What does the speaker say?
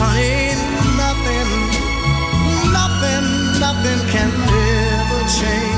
honey, nothing, nothing, nothing can ever change.